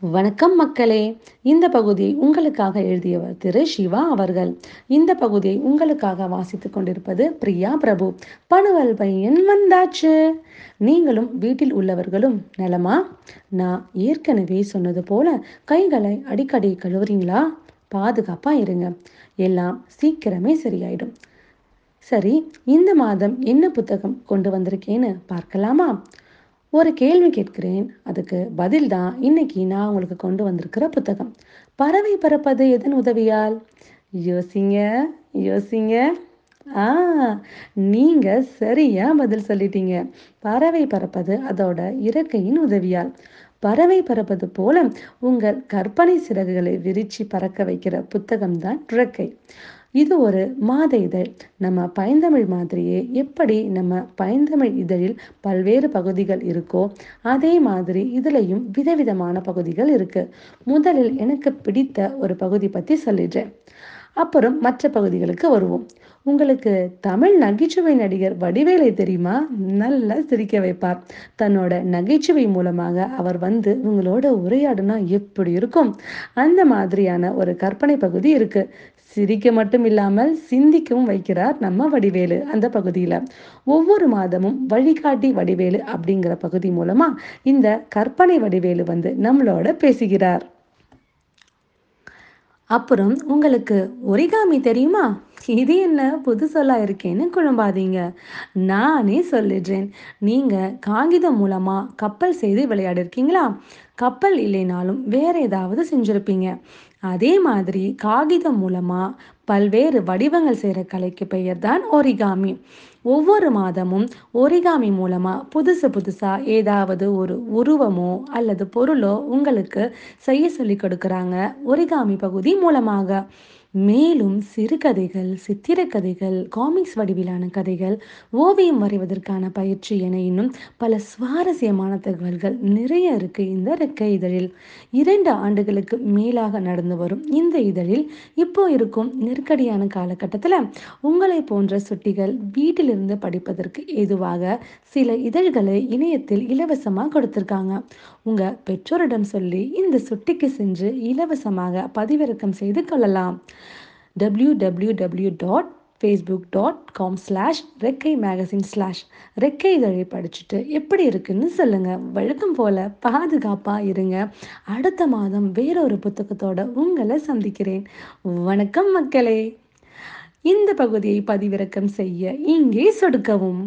வணக்கம் மக்களே. இந்த பகுதியை உங்களுக்காக எழுதியவர் திரு சிவா அவர்கள். இந்த பகுதியை உங்களுக்காக வாசித்துக் கொண்டிருப்பது பிரியா பிரபு. பணுவல் பையன் வந்தாச்சு. நீங்களும் வீட்டில் உள்ளவர்களும் நலமா? நான் ஏற்கனவே சொன்னது போல கைகளை அடிக்கடி கழுவுறீங்களா? பாதுகாப்பா இருங்க. எல்லாம் சீக்கிரமே சரியாயிடும். சரி இந்த மாதம் என்ன புத்தகம் கொண்டு வந்திருக்கேன்னு பார்க்கலாமா? ஒரு கேள்வி கேட்கிறேன். அதுக்கு பதில் தான் இன்னைக்கு நான் உங்களுக்கு கொண்டு வந்திருக்கிற புத்தகம். பறவை பறப்பது எதன் உதவியால்? யோசிங்க யோசிங்க. ஆ நீங்க சரியா பதில் சொல்லிட்டீங்க. பறவை பறப்பது அதோட இறக்கையின் உதவியால். பறவை பறப்பது போல உங்கள் கற்பனை சிறகுகளை விரிச்சு பறக்க வைக்கிற புத்தகம் தான் இறக்கை. இது ஒரு மாத இதழ். நம்ம பயந்தமிழ் மாதிரியே எப்படி நம்ம பயந்தமிழ் இதழில் பல்வேறு பகுதிகள் இருக்கோ அதே மாதிரி இதுலயும் விதவிதமான பகுதிகள் இருக்கு. முதலில் எனக்கு பிடித்த ஒரு பகுதி பத்தி சொல்லிடுறேன். அப்புறம் மற்ற பகுதிகளுக்கு வருவோம். உங்களுக்கு தமிழ் நகைச்சுவை நடிகர் வடிவேலை தெரியுமா? நல்லா சிரிக்க வைப்பார். தன்னோட நகைச்சுவை மூலமாக அவர் வந்து உங்களோட உரையாடுனா எப்படி இருக்கும்? அந்த மாதிரியான ஒரு கற்பனை பகுதி இருக்கு. சிரிக்க மட்டும் இல்லாமல் சிந்திக்கவும் வைக்கிறார் நம்ம வடிவேலு அந்த பகுதியில. ஒவ்வொரு மாதமும் வழிகாட்டி வடிவேலு அப்படிங்கிற பகுதி மூலமா இந்த கற்பனை வடிவேலு வந்து நம்மளோட பேசுகிறார். அப்புறம் உங்களுக்கு ஒரிகாமி தெரியுமா? இது என்ன புது சொல்லா இருக்கேன்னு குழம்பாதீங்க. நானே சொல்லிடுறேன். நீங்க காகிதம் மூலமா கப்பல் செய்து விளையாடிருக்கீங்களா? கப்பல் இல்லைனாலும் வேற ஏதாவது செஞ்சிருப்பீங்க. அதே மாதிரி காகிதம் மூலமா பல்வேறு வடிவங்கள் செய்கிற கலைக்கு பெயர் தான் ஒரிகாமி. ஒவ்வொரு மாதமும் ஒரிகாமி மூலமா புதுசு புதுசா ஏதாவது ஒரு உருவமோ அல்லது பொருளோ உங்களுக்கு செய்ய சொல்லி கொடுக்குறாங்க ஒரிகாமி பகுதி மூலமாக. மேலும் சிறுகதைகள் சித்திரக்கதைகள் காமிக்ஸ் வடிவிலான கதைகள் ஓவியம் வரைவதற்கான பயிற்சி என இன்னும் பல சுவாரஸ்யமான தகவல்கள் நிறைய இருக்கு இந்த ரெக்க இதழில். இரண்டு ஆண்டுகளுக்கு மேலாக நடந்து வரும் இந்த இதழில் இப்போ இருக்கும் நெருக்கடியான காலகட்டத்தில் உங்களை போன்ற சுட்டிகள் வீட்டிலிருந்து படிப்பதற்கு ஏதுவாக சில இதழ்களை இணையத்தில் இலவசமாக கொடுத்துருக்காங்க. உங்க பெற்றோரிடம் சொல்லி இந்த சுட்டிக்கு சென்று இலவசமாக பதிவிறக்கம் செய்து கொள்ளலாம். W W W dot Facebook dot com slash Rekkai magazine slash Rekkai இதழை படிச்சுட்டு எப்படி இருக்குன்னு சொல்லுங்கள் வழக்கம் போல் பாதுகாப்பாக இருங்க. அடுத்த மாதம் வேறொரு புத்தகத்தோட உங்களை சந்திக்கிறேன். வணக்கம் மக்களே. இந்த பகுதியை பதிவிறக்கம் செய்ய இங்கே சொடுக்கவும்.